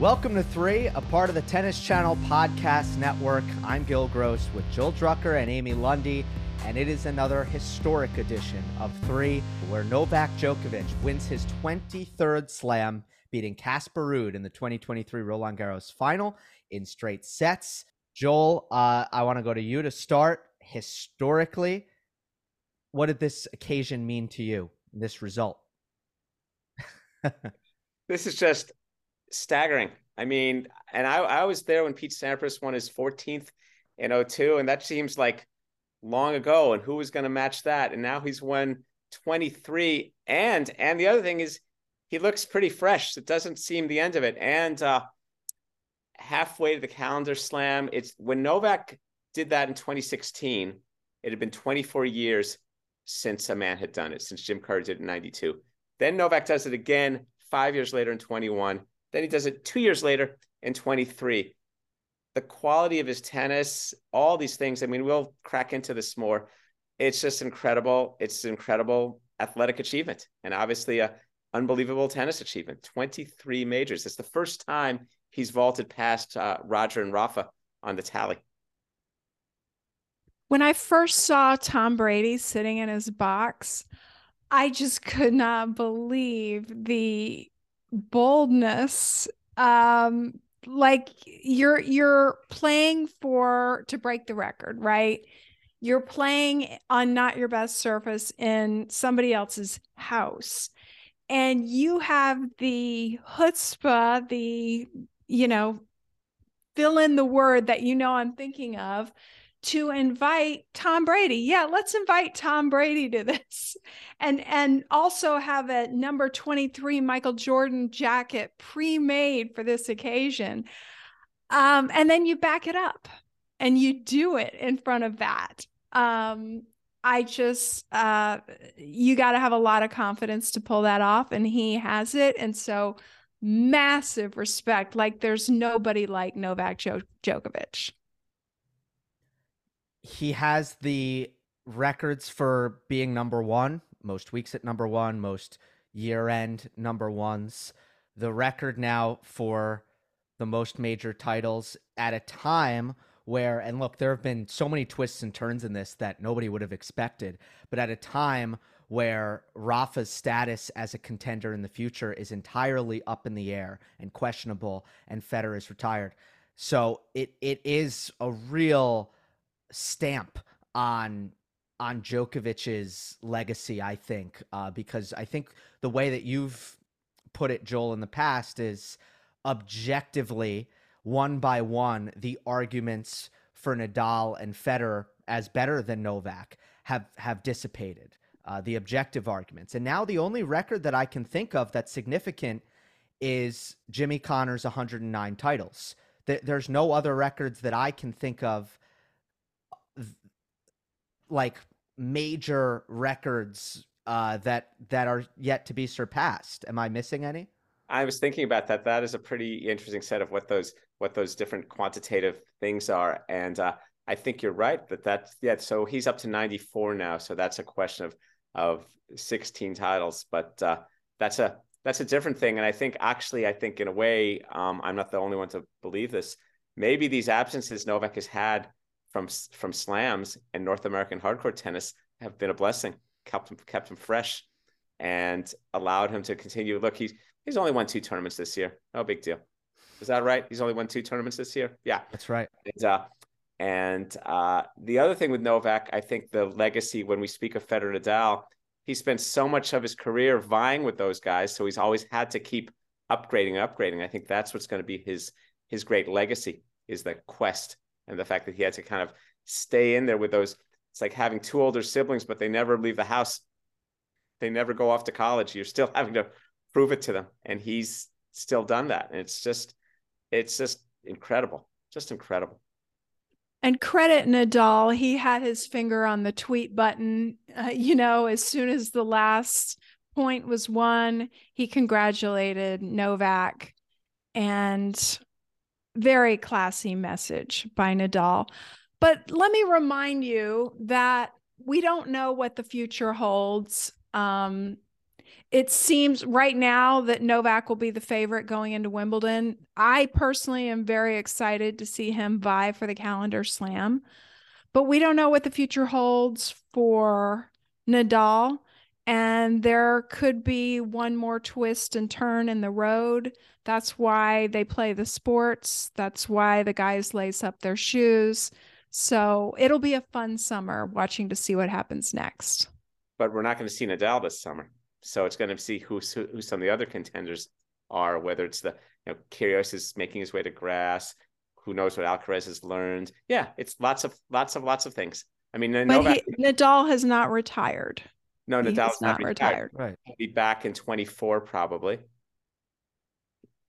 Welcome to Three, a part of the Tennis Channel Podcast Network. I'm Gil Gross with Joel Drucker and Amy Lundy, and it is another historic edition of Three, where Novak Djokovic wins his 23rd slam, beating Casper Ruud in the 2023 Roland Garros final in straight sets. Joel, uh, I want to go to you to start. Historically, what did this occasion mean to you, this result? this is just staggering. I mean, and I, I was there when Pete Sampras won his 14th in 02, and that seems like long ago. And who was going to match that? And now he's won 23. And and the other thing is he looks pretty fresh. It doesn't seem the end of it. And uh halfway to the calendar slam, it's when Novak did that in 2016, it had been 24 years since a man had done it, since Jim Courier did it in 92. Then Novak does it again five years later in 21. Then he does it two years later in 23. The quality of his tennis, all these things. I mean, we'll crack into this more. It's just incredible. It's incredible athletic achievement and obviously a unbelievable tennis achievement. 23 majors. It's the first time he's vaulted past uh, Roger and Rafa on the tally. When I first saw Tom Brady sitting in his box, I just could not believe the boldness um like you're you're playing for to break the record right? You're playing on not your best surface in somebody else's house. And you have the chutzpah the you know fill in the word that you know i'm thinking of to invite Tom Brady. Yeah, let's invite Tom Brady to this. And and also have a number 23 Michael Jordan jacket pre-made for this occasion. Um, and then you back it up and you do it in front of that. Um, I just uh, you got to have a lot of confidence to pull that off and he has it and so massive respect like there's nobody like Novak Djokovic he has the records for being number one, most weeks at number one, most year end number ones. The record now for the most major titles at a time where, and look, there have been so many twists and turns in this that nobody would have expected, but at a time where Rafa's status as a contender in the future is entirely up in the air and questionable, and Federer is retired. So it it is a real stamp on on Djokovic's legacy, I think, uh, because I think the way that you've put it, Joel, in the past is objectively one by one the arguments for Nadal and Federer as better than Novak have have dissipated. Uh, the objective arguments, and now the only record that I can think of that's significant is Jimmy Connors' 109 titles. There's no other records that I can think of like major records uh, that that are yet to be surpassed. Am I missing any? I was thinking about that. That is a pretty interesting set of what those what those different quantitative things are, and uh, I think you're right that that's yeah. So he's up to 94 now. So that's a question of of 16 titles, but uh, that's a that's a different thing. And I think actually, I think in a way, um, I'm not the only one to believe this. Maybe these absences Novak has had from from slams and North American hardcourt tennis have been a blessing. Kept him kept him fresh, and allowed him to continue. Look, he's he's only won two tournaments this year. No big deal. Is that right? He's only won two tournaments this year. Yeah, that's right. And, uh, and uh, the other thing with Novak, I think the legacy when we speak of Federer Nadal, he spent so much of his career vying with those guys, so he's always had to keep upgrading, and upgrading. I think that's what's going to be his his great legacy is the quest and the fact that he had to kind of stay in there with those. It's like having two older siblings, but they never leave the house. They never go off to college. You're still having to prove it to them, and he's still done that. And it's just, it's just incredible. Just incredible. And credit Nadal, he had his finger on the tweet button. Uh, you know, as soon as the last point was won, he congratulated Novak and very classy message by Nadal. But let me remind you that we don't know what the future holds. Um, it seems right now that Novak will be the favorite going into Wimbledon. I personally am very excited to see him vie for the calendar slam, but we don't know what the future holds for Nadal. And there could be one more twist and turn in the road. That's why they play the sports. That's why the guys lace up their shoes. So it'll be a fun summer watching to see what happens next. But we're not going to see Nadal this summer. So it's going to see who, who some of the other contenders are, whether it's the, you know, Kyrgios is making his way to grass. Who knows what Alcaraz has learned? Yeah, it's lots of, lots of, lots of things. I mean, but Novak, he, Nadal has not retired. No, Nadal's not, not retired. retired. Right. He'll be back in 24 probably.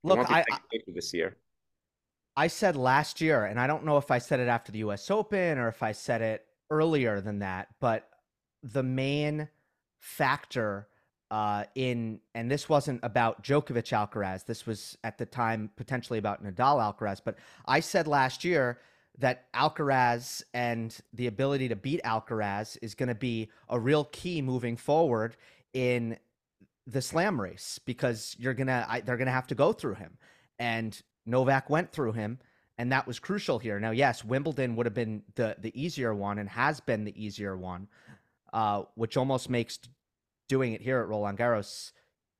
Look, I, this year. I said last year, and I don't know if I said it after the US Open or if I said it earlier than that, but the main factor uh, in, and this wasn't about Djokovic Alcaraz, this was at the time potentially about Nadal Alcaraz, but I said last year that Alcaraz and the ability to beat Alcaraz is going to be a real key moving forward in the slam race because you're gonna they're gonna have to go through him, and Novak went through him, and that was crucial here. Now, yes, Wimbledon would have been the the easier one and has been the easier one, uh, which almost makes doing it here at Roland Garros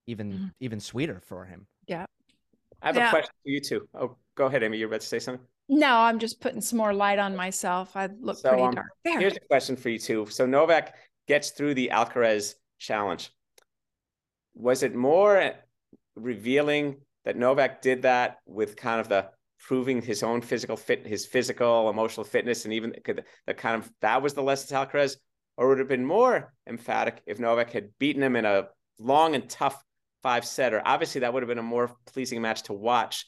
even mm-hmm. even sweeter for him. Yeah. I have yeah. a question for you too. Oh, go ahead, Amy. You're about to say something. No, I'm just putting some more light on myself. I look so, pretty um, dark. There. Here's a question for you too. So Novak gets through the Alcaraz challenge. Was it more revealing that Novak did that with kind of the proving his own physical fit, his physical, emotional fitness, and even the kind of that was the lesson to Alcaraz, or would it have been more emphatic if Novak had beaten him in a long and tough five setter? Obviously, that would have been a more pleasing match to watch.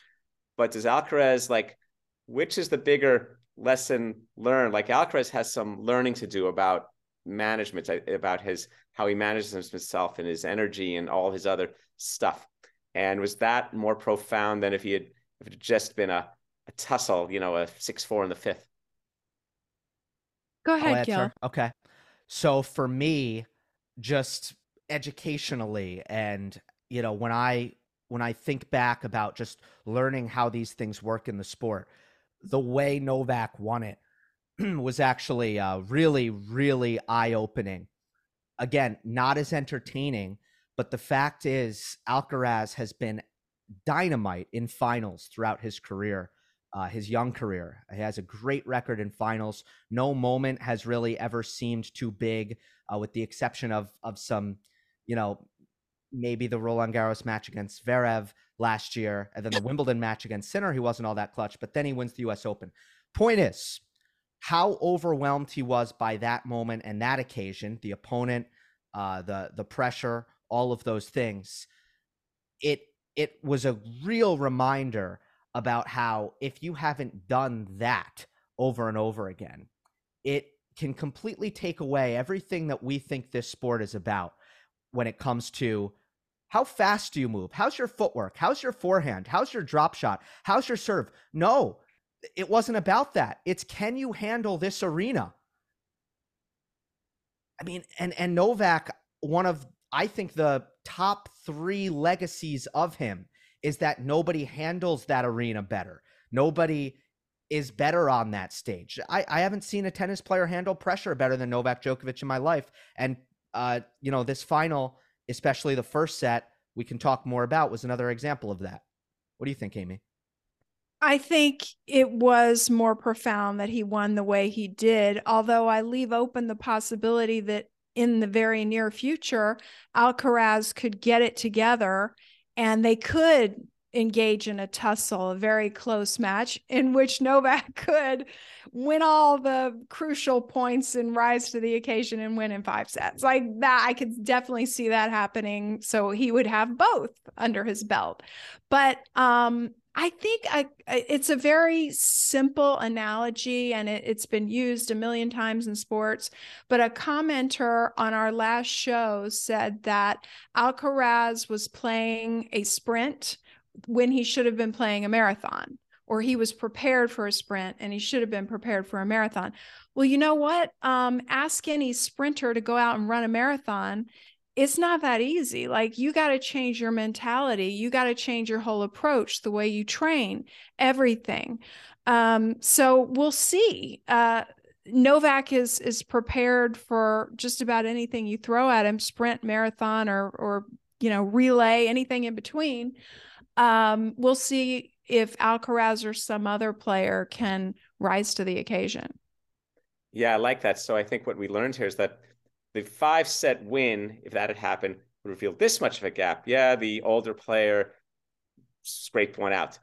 But does Alcaraz like which is the bigger lesson learned? Like Alcaraz has some learning to do about management, uh, about his how he manages himself and his energy and all his other stuff. And was that more profound than if he had if it had just been a, a tussle, you know, a six four in the fifth? Go ahead, Gil. Okay. So for me, just educationally and you know, when I when I think back about just learning how these things work in the sport, the way Novak won it was actually uh, really, really eye opening. Again, not as entertaining, but the fact is, Alcaraz has been dynamite in finals throughout his career, uh, his young career. He has a great record in finals. No moment has really ever seemed too big, uh, with the exception of of some, you know, maybe the Roland Garros match against Zverev last year, and then the Wimbledon match against Sinner. He wasn't all that clutch, but then he wins the U.S. Open. Point is, how overwhelmed he was by that moment and that occasion, the opponent, uh, the the pressure, all of those things. It it was a real reminder about how if you haven't done that over and over again, it can completely take away everything that we think this sport is about when it comes to how fast do you move? How's your footwork? How's your forehand? How's your drop shot? How's your serve? No, it wasn't about that. It's can you handle this arena? I mean, and and Novak, one of I think the top three legacies of him is that nobody handles that arena better. Nobody is better on that stage. I, I haven't seen a tennis player handle pressure better than Novak Djokovic in my life. And uh, you know, this final especially the first set, we can talk more about, was another example of that. What do you think, Amy? I think it was more profound that he won the way he did, although I leave open the possibility that in the very near future, Alcaraz could get it together and they could engage in a tussle, a very close match in which Novak could win all the crucial points and rise to the occasion and win in five sets. Like that, I could definitely see that happening. So he would have both under his belt. But um, I think I, it's a very simple analogy and it, has been used a million times in sports. But a commenter on our last show said that Alcaraz was playing a sprint when he should have been playing a marathon, or he was prepared for a sprint and he should have been prepared for a marathon. Well, you know what? Um, ask any sprinter to go out and run a marathon it's not that easy. Like you got to change your mentality. You got to change your whole approach, the way you train, everything. Um, so we'll see. Uh, Novak is is prepared for just about anything you throw at him, sprint, marathon, or or you know relay, anything in between. Um, we'll see if Alcaraz or some other player can rise to the occasion. Yeah, I like that. So I think what we learned here is that the five set win, if that had happened, would reveal this much of a gap. Yeah, the older player scraped one out,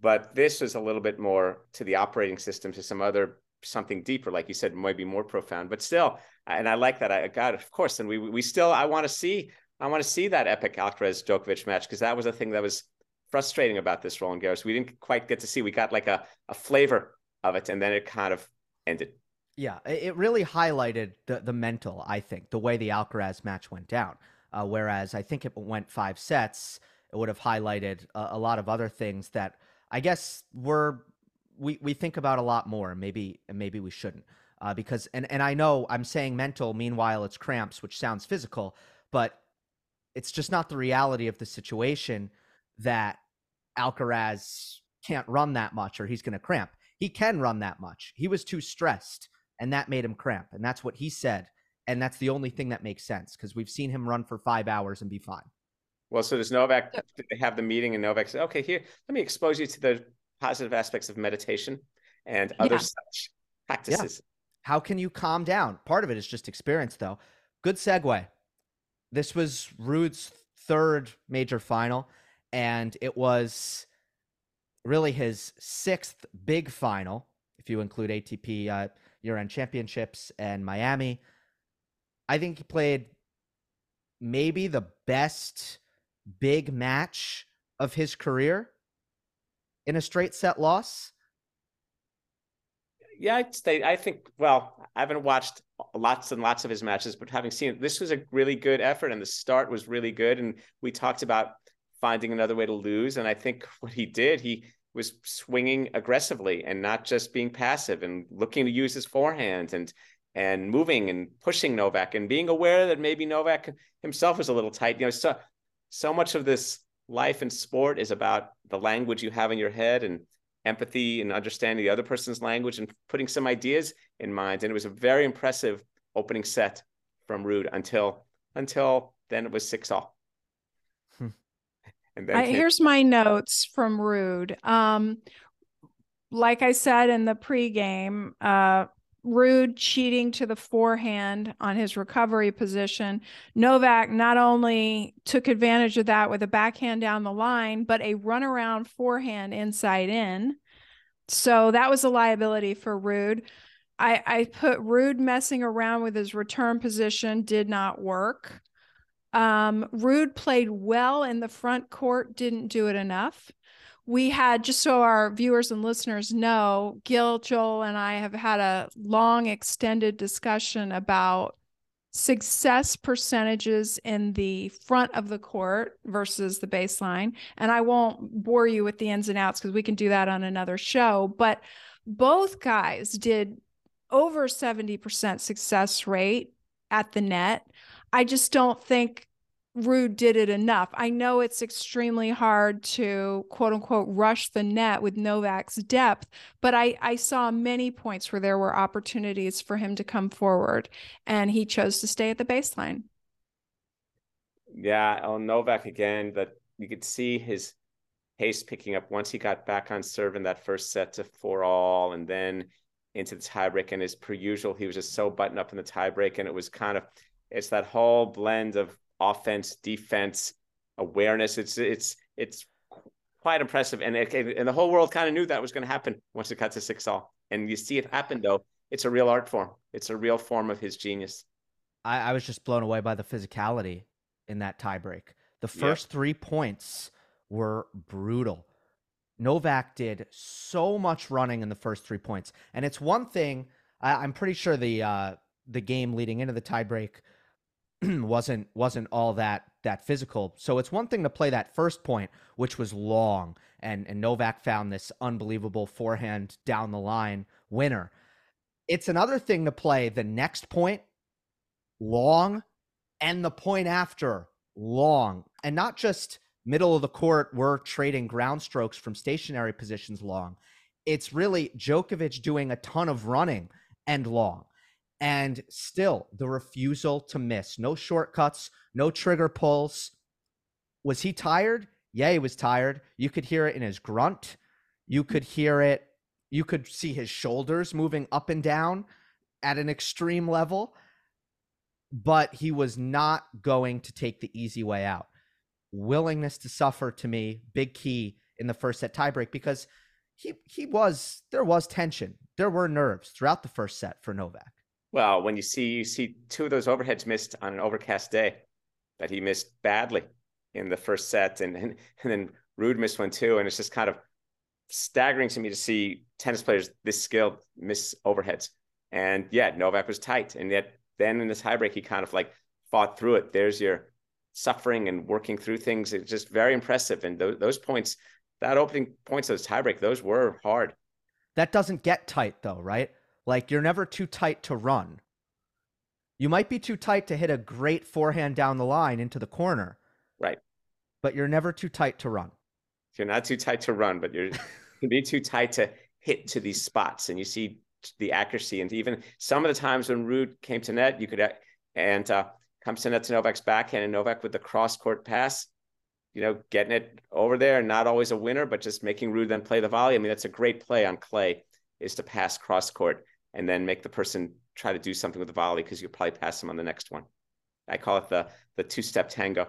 but this was a little bit more to the operating system, to some other something deeper, like you said, maybe more profound. But still, and I like that. I got it, of course, and we we still I want to see I want to see that epic Alcaraz Djokovic match because that was a thing that was frustrating about this Roland Garros. We didn't quite get to see. We got like a a flavor of it, and then it kind of ended. Yeah, it really highlighted the the mental. I think the way the Alcaraz match went down. Uh, whereas I think it went five sets, it would have highlighted a, a, lot of other things that I guess were we we think about a lot more. Maybe maybe we shouldn't uh, because and and I know I'm saying mental. Meanwhile, it's cramps, which sounds physical, but it's just not the reality of the situation that Alcaraz can't run that much or he's going to cramp. He can run that much. He was too stressed and that made him cramp. And that's what he said. And that's the only thing that makes sense because we've seen him run for five hours and be fine. Well, so does Novak they have the meeting and Novak said, okay, here, let me expose you to the positive aspects of meditation and other yeah. such practices. Yeah. How can you calm down? Part of it is just experience, though. Good segue. This was Ruud's third major final, and it was really his sixth big final, if you include ATP uh, year end championships and Miami. I think he played maybe the best big match of his career in a straight set loss. Yeah, I'd say, I think, well, I haven't watched lots and lots of his matches, but having seen it, this was a really good effort and the start was really good. And we talked about finding another way to lose. And I think what he did, he was swinging aggressively and not just being passive and looking to use his forehand and and moving and pushing Novak and being aware that maybe Novak himself was a little tight. You know, so so much of this life and sport is about the language you have in your head and empathy and understanding the other person's language and putting some ideas in mind. And it was a very impressive opening set from Ruud until until then it was six all. And I, here's my notes from Ruud. Um, like I said in the pregame, uh, Ruud cheating to the forehand on his recovery position. Novak not only took advantage of that with a backhand down the line, but a runaround forehand inside in. So that was a liability for Ruud. I, I put Ruud messing around with his return position did not work. Um, Ruud played well in the front court, didn't do it enough. We had, just so our viewers and listeners know, Gil, Joel, and I have had a long, extended discussion about success percentages in the front of the court versus the baseline. And I won't bore you with the ins and outs because we can do that on another show. But both guys did over 70% success rate at the net. I just don't think Ruud did it enough. I know it's extremely hard to quote unquote rush the net with Novak's depth, but I, I saw many points where there were opportunities for him to come forward and he chose to stay at the baseline. Yeah, on Novak again, that you could see his pace picking up once he got back on serve in that first set to four all and then into the tiebreak. And as per usual, he was just so buttoned up in the tiebreak. And it was kind of it's that whole blend of offense, defense, awareness. It's it's it's quite impressive, and it, and the whole world kind of knew that was going to happen once it got to six all. And you see it happen though. It's a real art form. It's a real form of his genius. I, I was just blown away by the physicality in that tiebreak. The first three points were brutal. Novak did so much running in the first three points, and it's one thing. I, am pretty sure the uh, the game leading into the tiebreak wasn't wasn't all that that physical. So it's one thing to play that first point, which was long, and and Novak found this unbelievable forehand down the line winner. It's another thing to play the next point long and the point after long, and not just middle of the court, we're trading ground strokes from stationary positions long. It's really Djokovic doing a ton of running and long. And still, the refusal to miss. No shortcuts, no trigger pulls. Was he tired? Yeah, he was tired. You could hear it in his grunt. You could hear it. You could see his shoulders moving up and down at an extreme level. But he was not going to take the easy way out willingness to suffer to me big key in the first set tiebreak because he he was there was tension there were nerves throughout the first set for Novak. Well, when you see you see two of those overheads missed on an overcast day that he missed badly in the first set and and, and then Ruud missed one too and it's just kind of staggering to me to see tennis players this skilled miss overheads. And yeah, Novak was tight and yet then in the tiebreak he kind of like fought through it. There's your suffering and working through things. It's just very impressive. And th- those points, that opening points of the tiebreak, those were hard. That doesn't get tight though, right? Like you're never too tight to run. You might be too tight to hit a great forehand down the line into the corner. Right. But you're never too tight to run. You're not too tight to run, but you're you can be too tight to hit to these spots. And you see the accuracy. And even some of the times when Ruud came to net, you could, and uh, comes to net to Novak's backhand, and Novak with the cross court pass, you know, getting it over there. Not always a winner, but just making Ruud then play the volley. I mean, that's a great play on clay is to pass cross court and then make the person try to do something with the volley because you'll probably pass them on the next one. I call it the the two step tango.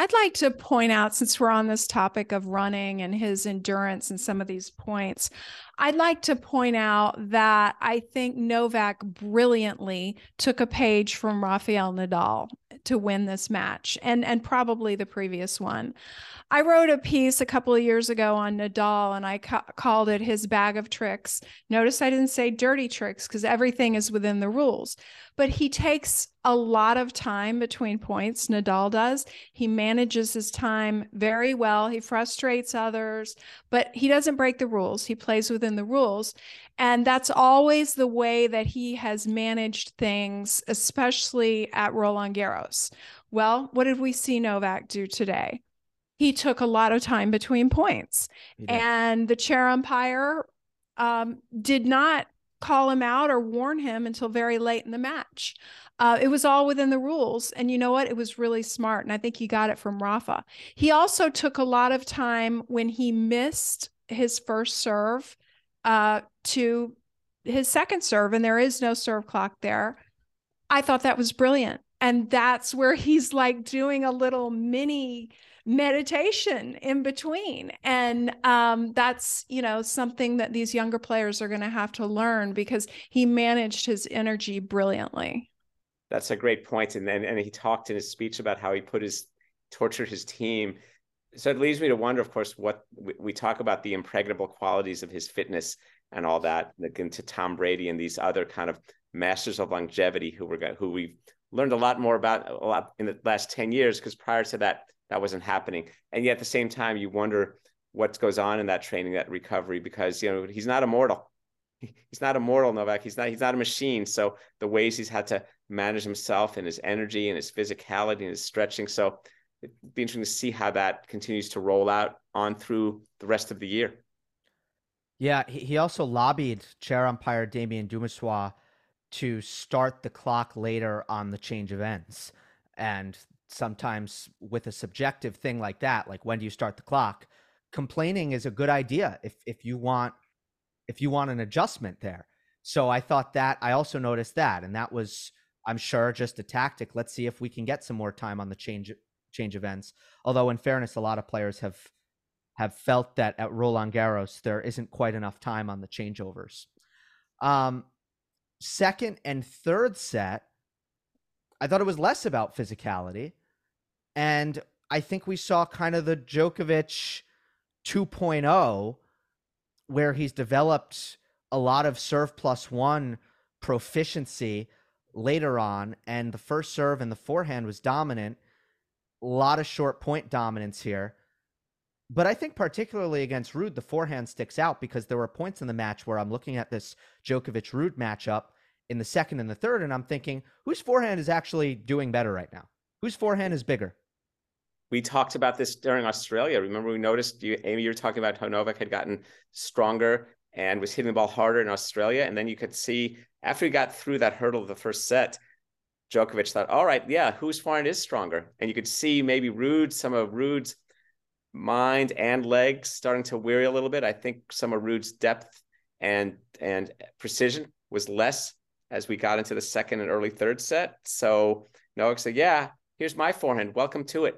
I'd like to point out, since we're on this topic of running and his endurance and some of these points, I'd like to point out that I think Novak brilliantly took a page from Rafael Nadal to win this match and, and probably the previous one. I wrote a piece a couple of years ago on Nadal and I ca- called it his bag of tricks. Notice I didn't say dirty tricks because everything is within the rules. But he takes a lot of time between points, Nadal does. He manages his time very well. He frustrates others, but he doesn't break the rules. He plays within the rules. And that's always the way that he has managed things, especially at Roland Garros. Well, what did we see Novak do today? he took a lot of time between points. And the chair umpire um, did not call him out or warn him until very late in the match. Uh, it was all within the rules. And you know what? It was really smart. And I think he got it from Rafa. He also took a lot of time when he missed his first serve uh, to his second serve, and there is no serve clock there. I thought that was brilliant. And that's where he's like doing a little mini meditation in between. And um, that's you know something that these younger players are going to have to learn because he managed his energy brilliantly. That's a great point and then and he talked in his speech about how he put his tortured his team. So it leads me to wonder of course what we, we talk about the impregnable qualities of his fitness and all that again to tom brady and these other kind of masters of longevity who were who we've learned a lot more about a lot in the last 10 years because prior to that that wasn't happening. And yet at the same time, you wonder what goes on in that training, that recovery, because you know he's not immortal. He's not immortal, Novak. He's not. He's not a machine. So the ways he's had to manage himself and his energy and his physicality and his stretching. So it'd be interesting to see how that continues to roll out on through the rest of the year. Yeah, he also lobbied chair umpire Damien Dumusois to start the clock later on the change of ends. And sometimes with a subjective thing like that, like when do you start the clock, complaining is a good idea if if you want if you want an adjustment there. So I thought that I also noticed that, and that was I'm sure just a tactic. Let's see if we can get some more time on the change change events. Although in fairness, a lot of players have have felt that at Roland Garros there isn't quite enough time on the changeovers. Um, second and third set, I thought it was less about physicality, and I think we saw kind of the Djokovic 2.0 where he's developed a lot of serve plus one proficiency later on, and the first serve and the forehand was dominant. A lot of short point dominance here. But I think particularly against Ruud, the forehand sticks out because there were points in the match where I'm looking at this Djokovic Ruud matchup in the second and the third, and I'm thinking, whose forehand is actually doing better right now? Whose forehand is bigger? We talked about this during Australia. Remember, we noticed you, Amy, you were talking about how Novak had gotten stronger and was hitting the ball harder in Australia. And then you could see after he got through that hurdle of the first set, Djokovic thought, all right, yeah, whose forehand is stronger? And you could see maybe Ruud, some of Ruud's mind and legs starting to weary a little bit. I think some of Ruud's depth and and precision was less as we got into the second and early third set. So Novak said, "Yeah, here's my forehand. Welcome to it."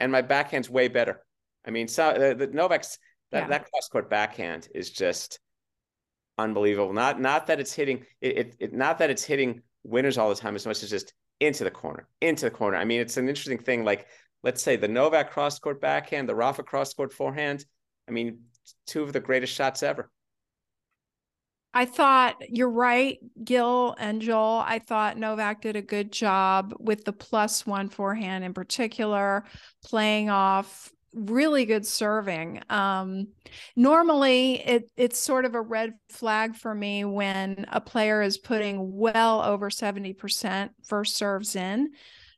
And my backhand's way better. I mean, so the, the Novak's that, yeah. that cross court backhand is just unbelievable. Not not that it's hitting it, it, it, not that it's hitting winners all the time as much as just into the corner, into the corner. I mean, it's an interesting thing. Like let's say the Novak cross court backhand, the Rafa cross court forehand. I mean, two of the greatest shots ever. I thought you're right, Gil and Joel. I thought Novak did a good job with the plus one forehand in particular, playing off really good serving. Um, normally, it it's sort of a red flag for me when a player is putting well over seventy percent first serves in,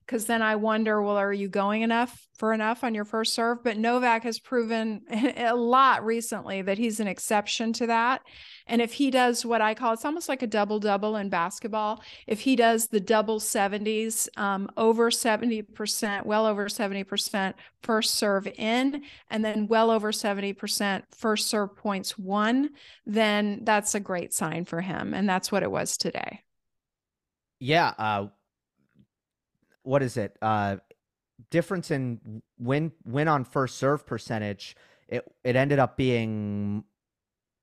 because then I wonder, well, are you going enough for enough on your first serve? But Novak has proven a lot recently that he's an exception to that. And if he does what I call it's almost like a double double in basketball, if he does the double 70s, um, over 70%, well over 70% first serve in, and then well over 70% first serve points won, then that's a great sign for him. And that's what it was today. Yeah. Uh, what is it? Uh, difference in win win on first serve percentage. It it ended up being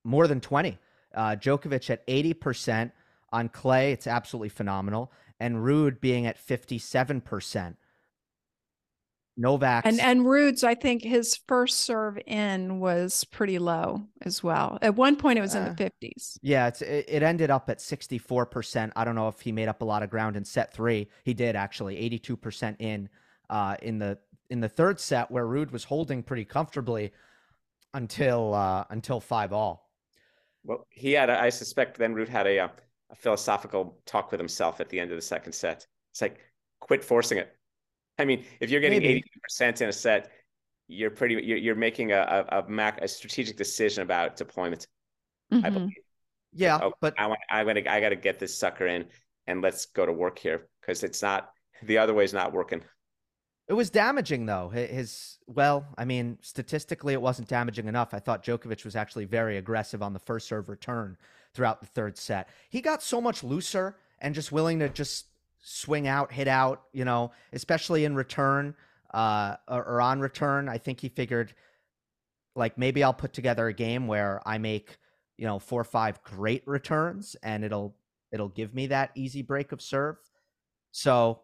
more than 20 uh, Djokovic at 80%. On clay, it's absolutely phenomenal. And Ruud being at 57%. Novak and and Ruud's, I think his first serve in was pretty low as well. At one point, it was in the uh, fifties. Yeah, it's it, it, ended up at sixty four percent. I don't know if he made up a lot of ground in set three. He did actually, eighty two percent in uh, in the in the third set where Ruud was holding pretty comfortably until uh, until five all. Well, he had, a, I suspect then Ruud had a, uh, a philosophical talk with himself at the end of the second set. It's like, quit forcing it. I mean, if you're getting eighty percent in a set, you're pretty, you're, you're making a, a, a, mac, a strategic decision about deployment. Mm-hmm. I believe. Yeah, oh, but I want, I want to, I got to get this sucker in and let's go to work here because it's not, the other way is not working. It was damaging though. His well, I mean, statistically it wasn't damaging enough. I thought Djokovic was actually very aggressive on the first serve return throughout the third set. He got so much looser and just willing to just swing out, hit out, you know, especially in return uh, or, or on return. I think he figured like maybe I'll put together a game where I make, you know, four or five great returns and it'll it'll give me that easy break of serve. So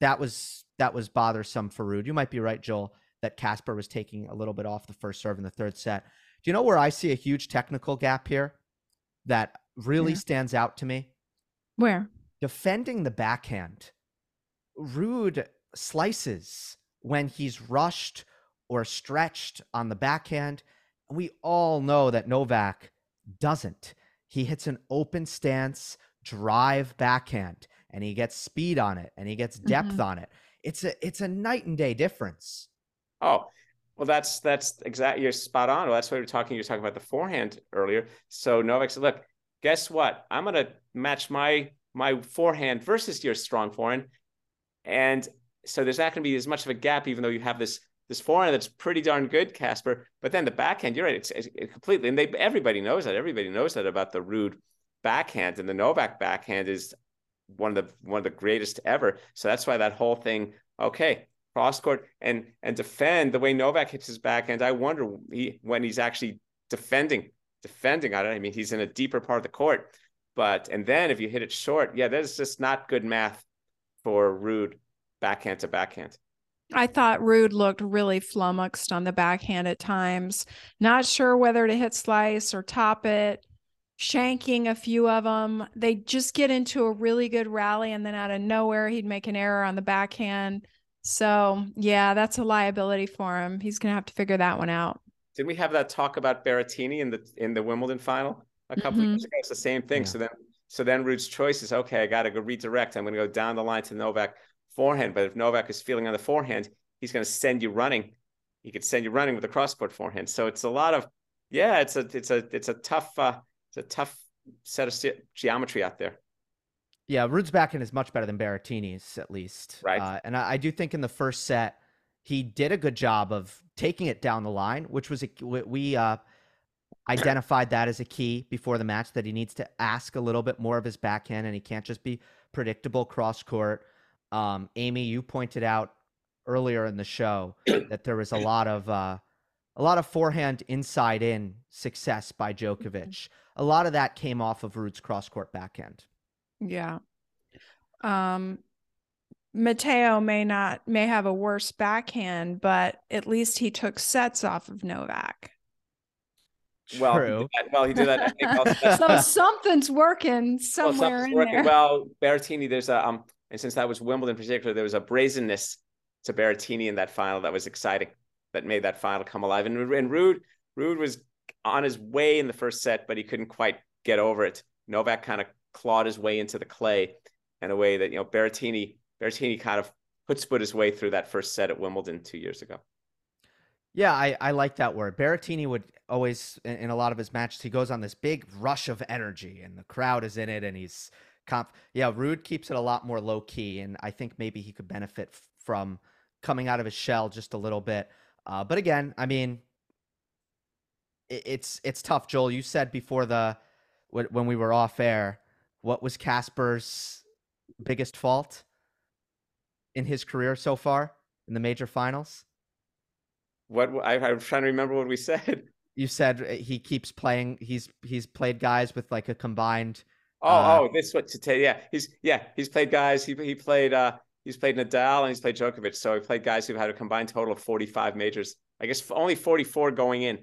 that was that was bothersome for Ruud. You might be right, Joel, that Casper was taking a little bit off the first serve in the third set. Do you know where I see a huge technical gap here that really yeah. stands out to me? Where? Defending the backhand. Ruud slices when he's rushed or stretched on the backhand. We all know that Novak doesn't. He hits an open stance, drive backhand, and he gets speed on it and he gets depth mm-hmm. on it it's a it's a night and day difference. Oh, well, that's that's exactly you're spot on. Well, that's what we are talking. You're talking about the forehand earlier. So Novak said, "Look, guess what? I'm gonna match my my forehand versus your strong forehand, and so there's not gonna be as much of a gap, even though you have this this forehand that's pretty darn good, Casper. But then the backhand, you're right, it's, it's completely, and they everybody knows that. Everybody knows that about the Ruud backhand, and the Novak backhand is one of the one of the greatest ever. So that's why that whole thing, okay, cross court and and defend the way Novak hits his backhand. I wonder he, when he's actually defending, defending on it. I mean, he's in a deeper part of the court, but and then if you hit it short, yeah, that's just not good math for Ruud backhand to backhand. I thought Ruud looked really flummoxed on the backhand at times. Not sure whether to hit slice or top it. Shanking a few of them. They just get into a really good rally, and then out of nowhere, he'd make an error on the backhand. So, yeah, that's a liability for him. He's going to have to figure that one out. Did we have that talk about Berrettini in the in the Wimbledon final a couple mm-hmm. years ago? It's the same thing. Yeah. So then, so then Ruud's choice is okay. I got to go redirect. I'm going to go down the line to Novak forehand. But if Novak is feeling on the forehand, he's going to send you running. He could send you running with a cross court forehand. So it's a lot of, yeah, it's a it's a it's a tough uh, it's a tough set of geometry out there. Yeah, Ruud's backhand is much better than Berrettini's at least. Right. Uh, and I, I, do think in the first set he did a good job of taking it down the line, which was a we uh, identified that as a key before the match that he needs to ask a little bit more of his backhand and he can't just be predictable cross court. Um, Amy, you pointed out earlier in the show that there was a lot of uh, a lot of forehand inside in success by Djokovic. Mm-hmm. A lot of that came off of Ruud's cross court backhand. Yeah. Um, Matteo may not may have a worse backhand, but at least he took sets off of Novak. Well, True. He well, he did that. so something's working somewhere well, something's in working. there. Well, Berrettini, there's a um, and since that was Wimbledon in particular, there was a brazenness to Berrettini in that final that was exciting, that made that final come alive. And and Ruud, Ruud was on his way in the first set, but he couldn't quite get over it. Novak kind of clawed his way into the clay in a way that you know Berrettini Berrettini kind of put his way through that first set at Wimbledon two years ago. Yeah, I, I like that word. Berrettini would always, in, in, a lot of his matches, he goes on this big rush of energy, and the crowd is in it, and he's comp. Yeah, Ruud keeps it a lot more low key, and I think maybe he could benefit from coming out of his shell just a little bit. Uh, but again, I mean, it, it's it's tough. Joel, you said before the when we were off air, what was Casper's biggest fault? in his career so far in the major finals? What I, I'm trying to remember what we said. You said uh, he keeps playing. He's he's played guys with like a combined. Oh, uh, oh, this what to tell. Yeah, he's yeah he's played guys. He he played uh he's played Nadal and he's played Djokovic. So he played guys who've had a combined total of 45 majors. I guess only 44 going in,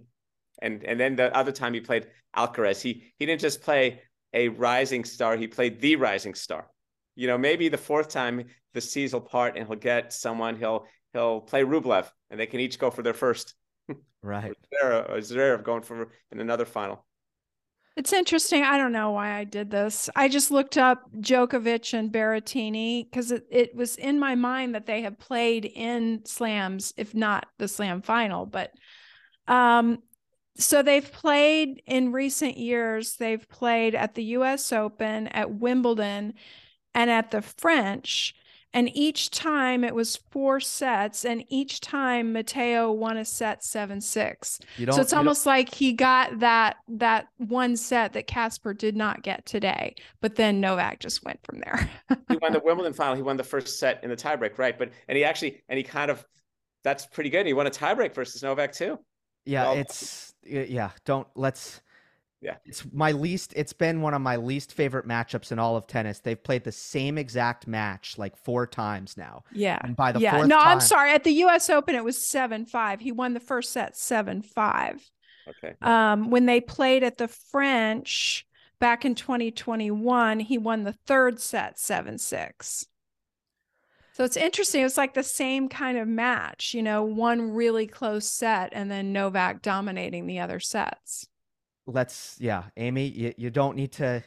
and and then the other time he played Alcaraz. He he didn't just play a rising star. He played the rising star you know, maybe the fourth time the seas will part and he'll get someone, he'll he'll play Rublev and they can each go for their first. Right. Zverev going for in another final. It's interesting. I don't know why I did this. I just looked up Djokovic and Berrettini because it, it was in my mind that they have played in slams, if not the slam final. But um, so they've played in recent years, they've played at the US Open, at Wimbledon, and at the French. And each time it was four sets, and each time Matteo won a set seven six. So it's almost like he got that that one set that Casper did not get today. But then Novak just went from there. he won the Wimbledon final. He won the first set in the tiebreak, right? But and he actually and he kind of that's pretty good. He won a tiebreak versus Novak too. Yeah, well, it's yeah. Don't let's yeah. It's my least it's been one of my least favorite matchups in all of tennis. They've played the same exact match like four times now. Yeah. And by the yeah. fourth No, time, I'm sorry. At the US Open it was 7-5. He won the first set 7-5. Okay. Um when they played at the French back in 2021, he won the third set 7-6. So it's interesting. It's like the same kind of match, you know, one really close set and then Novak dominating the other sets let's yeah, Amy, you, you don't need to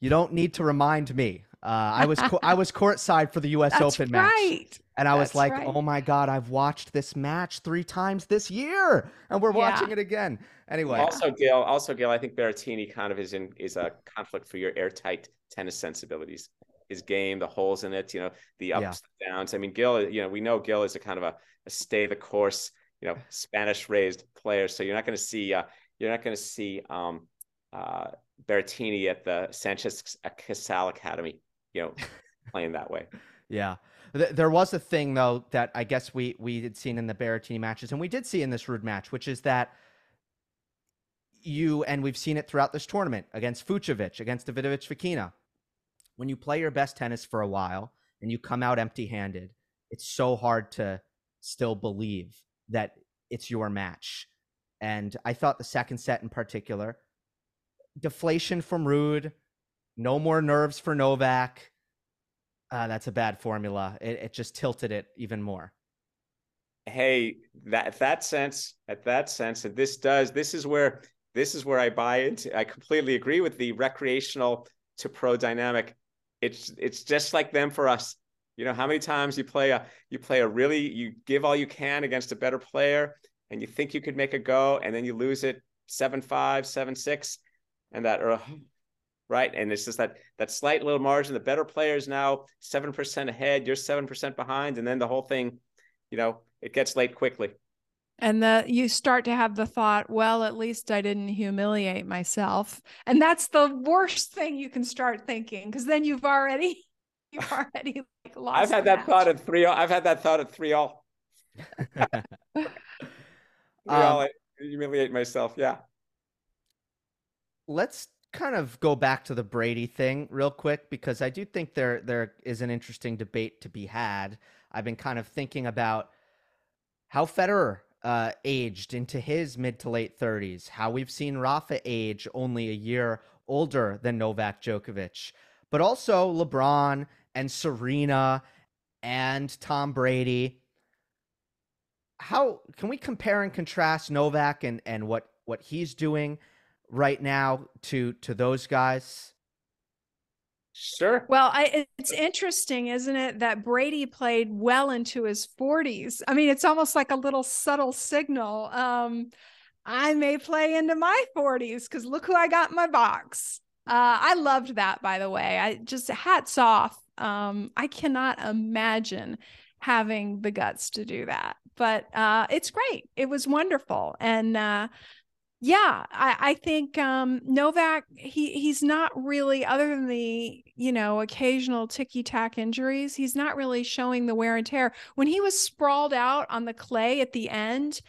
you don't need to remind me. Uh, I was co- I was courtside for the U.S. That's Open right. match, and I That's was like, right. "Oh my god, I've watched this match three times this year, and we're Yeah. watching it again." Anyway, Also, Gail. Also, Gail. I think Berrettini kind of is in is a conflict for your airtight tennis sensibilities. his game, the holes in it, you know, the ups yeah. and downs. I mean, Gil, you know, we know Gil is a kind of a, a stay the course, you know, Spanish raised player. So you're not going to see, uh, you're not going to see um, uh, Berrettini at the Sanchez Casal Academy, you know, playing that way. Yeah. There was a thing though that I guess we we had seen in the Berrettini matches, and we did see in this Rude match, which is that you and we've seen it throughout this tournament against Fucsovics, against Davidovich Fokina. When you play your best tennis for a while and you come out empty-handed, it's so hard to still believe that it's your match. And I thought the second set in particular, deflation from Ruud, no more nerves for Novak uh, that's a bad formula. It, it just tilted it even more. Hey, that that sense, at that sense, that this does, this is where this is where I buy into. I completely agree with the recreational to pro dynamic. It's it's just like them for us. You know how many times you play a you play a really you give all you can against a better player, and you think you could make a go, and then you lose it seven five, seven six, and that or right? And it's just that that slight little margin. The better players now seven percent ahead. You're seven percent behind, and then the whole thing, you know, it gets late quickly. And the you start to have the thought, well, at least I didn't humiliate myself, and that's the worst thing you can start thinking because then you've already you've already like lost. I've had that match. thought at three. all I've had that thought at three all. Um, I humiliate myself. Yeah. Let's kind of go back to the Brady thing real quick because I do think there there is an interesting debate to be had. I've been kind of thinking about how Federer uh, aged into his mid to late 30s, how we've seen Rafa age only a year older than Novak Djokovic, but also LeBron and Serena and Tom Brady. How can we compare and contrast Novak and, and what, what he's doing right now to to those guys? Sure. Well, I, it's interesting, isn't it, that Brady played well into his 40s. I mean, it's almost like a little subtle signal. Um, I may play into my 40s because look who I got in my box. Uh, I loved that, by the way. I just hats off. Um, I cannot imagine having the guts to do that, but uh, it's great. It was wonderful, and uh, yeah, I, I think um, Novak he he's not really other than the you know occasional ticky tack injuries. He's not really showing the wear and tear. When he was sprawled out on the clay at the end,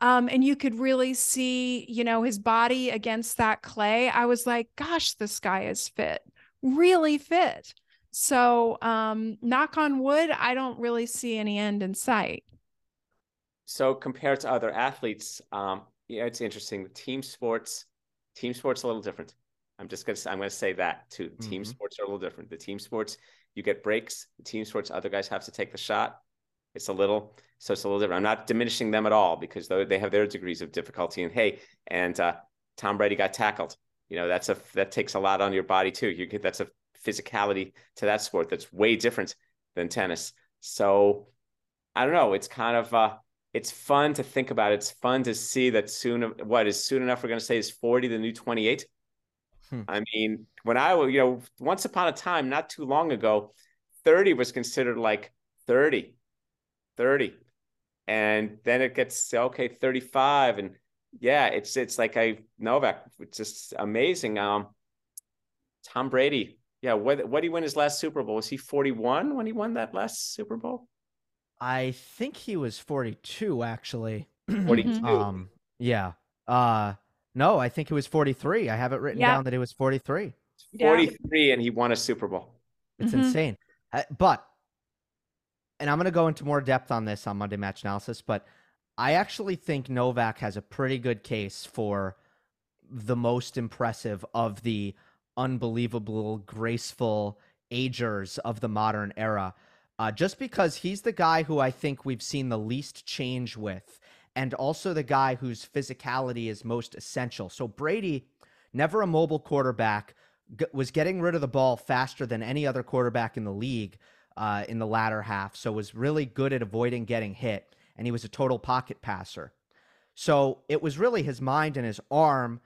um, and you could really see you know his body against that clay. I was like, gosh, this guy is fit, really fit. So, um, knock on wood, I don't really see any end in sight. So, compared to other athletes, um, yeah, it's interesting. Team sports, team sports a little different. I'm just gonna I'm gonna say that too. Mm-hmm. Team sports are a little different. The team sports, you get breaks. The team sports, other guys have to take the shot. It's a little so it's a little different. I'm not diminishing them at all because they have their degrees of difficulty. And hey, and uh, Tom Brady got tackled. You know that's a that takes a lot on your body too. You get that's a physicality to that sport that's way different than tennis. So I don't know. It's kind of uh, it's fun to think about. It's fun to see that soon. What is soon enough? We're going to say is forty the new twenty eight. Hmm. I mean, when I you know once upon a time, not too long ago, thirty was considered like 30, 30. and then it gets okay thirty five, and yeah, it's it's like I Novak. It's just amazing. Um, Tom Brady. Yeah, what what did he win his last Super Bowl? Was he forty one when he won that last Super Bowl? I think he was 42 actually. 42. um yeah. Uh no, I think he was 43. I have it written yeah. down that he was 43. 43 yeah. and he won a Super Bowl. It's mm-hmm. insane. Uh, but and I'm going to go into more depth on this on Monday Match Analysis, but I actually think Novak has a pretty good case for the most impressive of the unbelievable, graceful agers of the modern era uh, just because he's the guy who I think we've seen the least change with, and also the guy whose physicality is most essential. So Brady, never a mobile quarterback, g- was getting rid of the ball faster than any other quarterback in the league uh, in the latter half. So was really good at avoiding getting hit, and he was a total pocket passer. So it was really his mind and his arm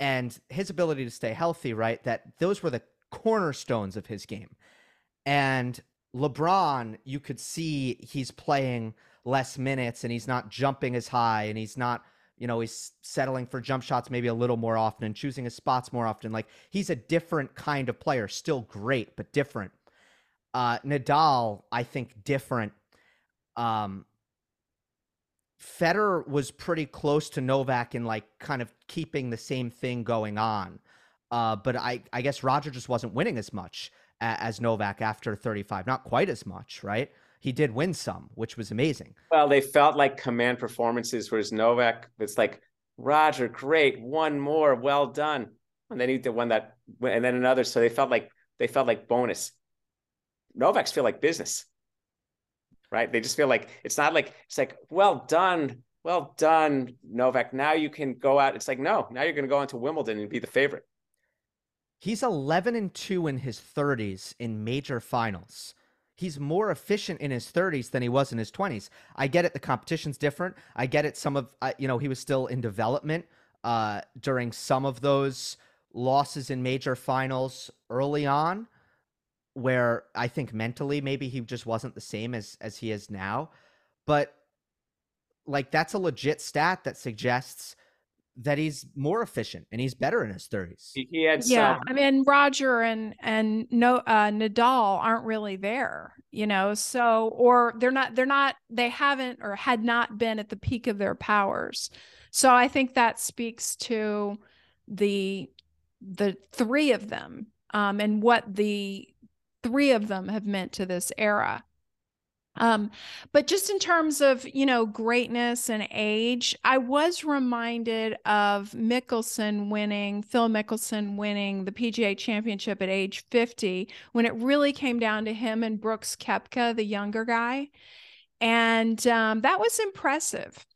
and his ability to stay healthy, right? That those were the cornerstones of his game. And LeBron, you could see he's playing less minutes and he's not jumping as high and he's not, you know, he's settling for jump shots maybe a little more often and choosing his spots more often. Like he's a different kind of player, still great, but different. Uh, Nadal, I think, different. Um, Federer was pretty close to Novak in like kind of keeping the same thing going on. Uh, but I, I guess Roger just wasn't winning as much as Novak after 35. Not quite as much, right? He did win some, which was amazing. Well, they felt like command performances, whereas Novak, it's like, Roger, great, one more, well done. And then he did one that, and then another. So they felt like they felt like bonus. Novaks feel like business, right? They just feel like it's not like it's like well done, well done, Novak. Now you can go out. It's like no, now you're going to go into Wimbledon and be the favorite. He's 11 and 2 in his 30s in major finals. He's more efficient in his 30s than he was in his 20s. I get it the competition's different. I get it some of uh, you know, he was still in development uh during some of those losses in major finals early on where I think mentally maybe he just wasn't the same as as he is now. But like that's a legit stat that suggests that he's more efficient and he's better in his 30s. He had yeah, some, I mean Roger and and no uh, Nadal aren't really there, you know. So or they're not they're not they haven't or had not been at the peak of their powers. So I think that speaks to the the three of them um, and what the three of them have meant to this era. Um, but just in terms of, you know, greatness and age, I was reminded of Mickelson winning, Phil Mickelson winning the PGA championship at age 50 when it really came down to him and Brooks Koepka, the younger guy. And um, that was impressive.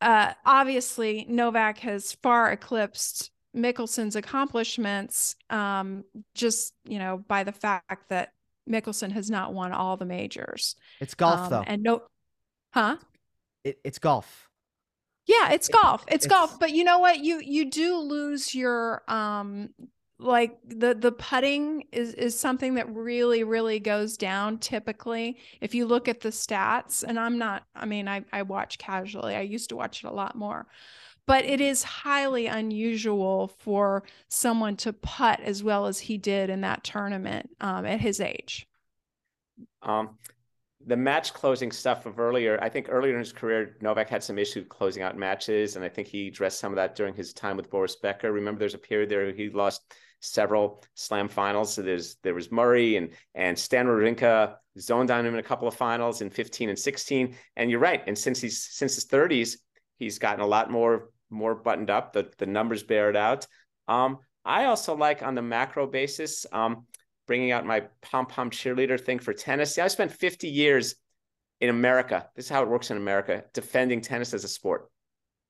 Uh, obviously, Novak has far eclipsed Mickelson's accomplishments, um, just, you know, by the fact that Mickelson has not won all the majors. It's golf Um, though. And no, huh? It, it's golf. Yeah, it's golf. It's, it's- golf. But you know what? You you do lose your um like the the putting is is something that really really goes down typically if you look at the stats and I'm not I mean I I watch casually. I used to watch it a lot more. But it is highly unusual for someone to putt as well as he did in that tournament um, at his age. um, the match closing stuff of earlier. I think earlier in his career, Novak had some issue closing out matches, and I think he addressed some of that during his time with Boris Becker. Remember, there's a period there he lost several slam finals. So there's there was Murray and and Stan Wawrinka zoned on him in a couple of finals in 15 and 16. And you're right. And since he's since his 30s, he's gotten a lot more more buttoned up. The the numbers bear it out. Um, I also like on the macro basis, um, bringing out my pom pom cheerleader thing for tennis. See, I spent 50 years in America. This is how it works in America, defending tennis as a sport.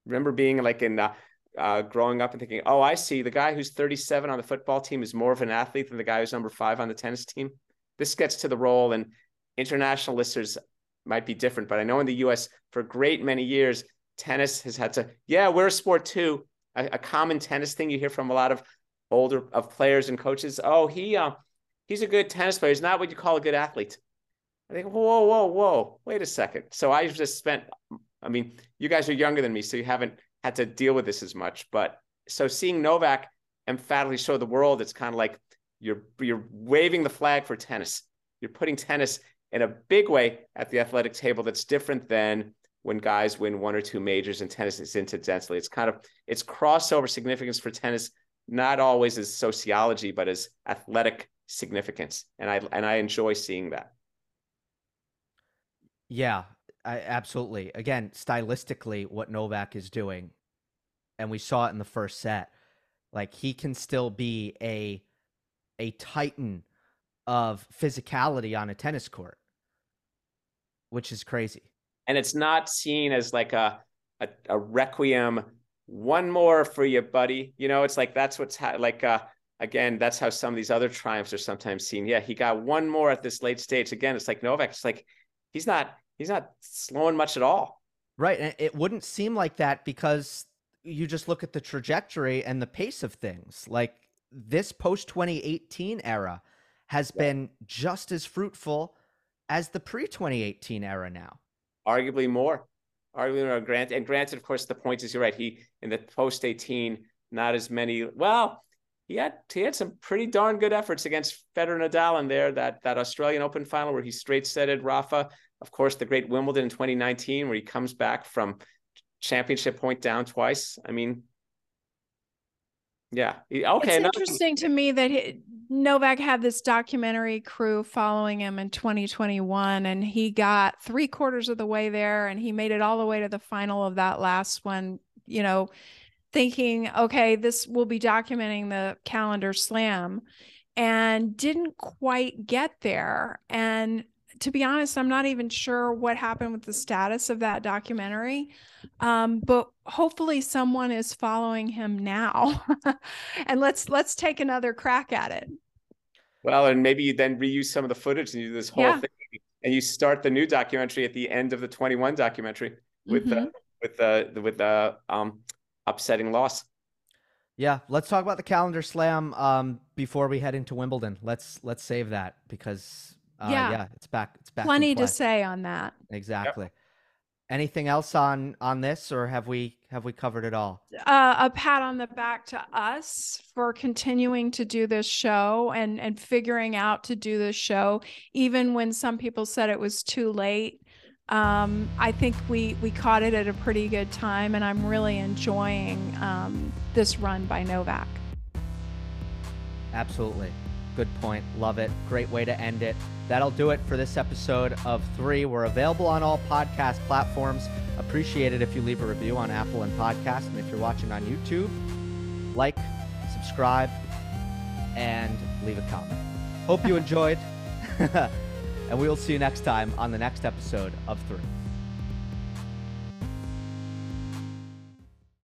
Remember being like in uh, uh, growing up and thinking, oh, I see the guy who's 37 on the football team is more of an athlete than the guy who's number five on the tennis team. This gets to the role, and international listeners might be different, but I know in the US for a great many years, tennis has had to, yeah, we're a sport too. A, a common tennis thing you hear from a lot of older of players and coaches. Oh, he uh, he's a good tennis player. He's not what you call a good athlete. I think, whoa, whoa, whoa, wait a second. So I just spent, I mean, you guys are younger than me, so you haven't had to deal with this as much. But so seeing Novak emphatically show the world, it's kind of like you're you're waving the flag for tennis. You're putting tennis in a big way at the athletic table that's different than when guys win one or two majors in tennis is incidentally. It's kind of it's crossover significance for tennis, not always as sociology, but as athletic significance. And I and I enjoy seeing that. Yeah, I, absolutely. Again, stylistically, what Novak is doing, and we saw it in the first set. Like he can still be a a titan of physicality on a tennis court, which is crazy. And it's not seen as like a a, a requiem. One more for you, buddy. You know, it's like that's what's ha- like. Uh, again, that's how some of these other triumphs are sometimes seen. Yeah, he got one more at this late stage. Again, it's like Novak. It's like he's not he's not slowing much at all. Right. And it wouldn't seem like that because you just look at the trajectory and the pace of things. Like this post 2018 era has been just as fruitful as the pre 2018 era now. Arguably more. Arguably more. Grant and granted, of course, the point is you're right. He in the post 18, not as many. Well, he had he had some pretty darn good efforts against Federer Nadal in there. That that Australian Open final where he straight setted Rafa. Of course, the great Wimbledon in 2019 where he comes back from championship point down twice. I mean, yeah. Okay. It's interesting to me that he, Novak had this documentary crew following him in 2021, and he got three quarters of the way there, and he made it all the way to the final of that last one. You know, thinking, okay, this will be documenting the calendar slam, and didn't quite get there. And to be honest, I'm not even sure what happened with the status of that documentary. Um, but hopefully someone is following him now. and let's let's take another crack at it. Well, and maybe you then reuse some of the footage and you do this whole yeah. thing and you start the new documentary at the end of the 21 documentary with mm-hmm. the with the with the um upsetting loss. Yeah, let's talk about the calendar slam um, before we head into Wimbledon. Let's let's save that because uh, yeah. yeah, it's back. It's back. Plenty to say on that. Exactly. Yep. Anything else on on this, or have we have we covered it all? Uh, a pat on the back to us for continuing to do this show and and figuring out to do this show, even when some people said it was too late. Um, I think we we caught it at a pretty good time, and I'm really enjoying um, this run by Novak. Absolutely. Good point. Love it. Great way to end it. That'll do it for this episode of three. We're available on all podcast platforms. Appreciate it if you leave a review on Apple and Podcast. And if you're watching on YouTube, like, subscribe, and leave a comment. Hope you enjoyed. and we will see you next time on the next episode of Three.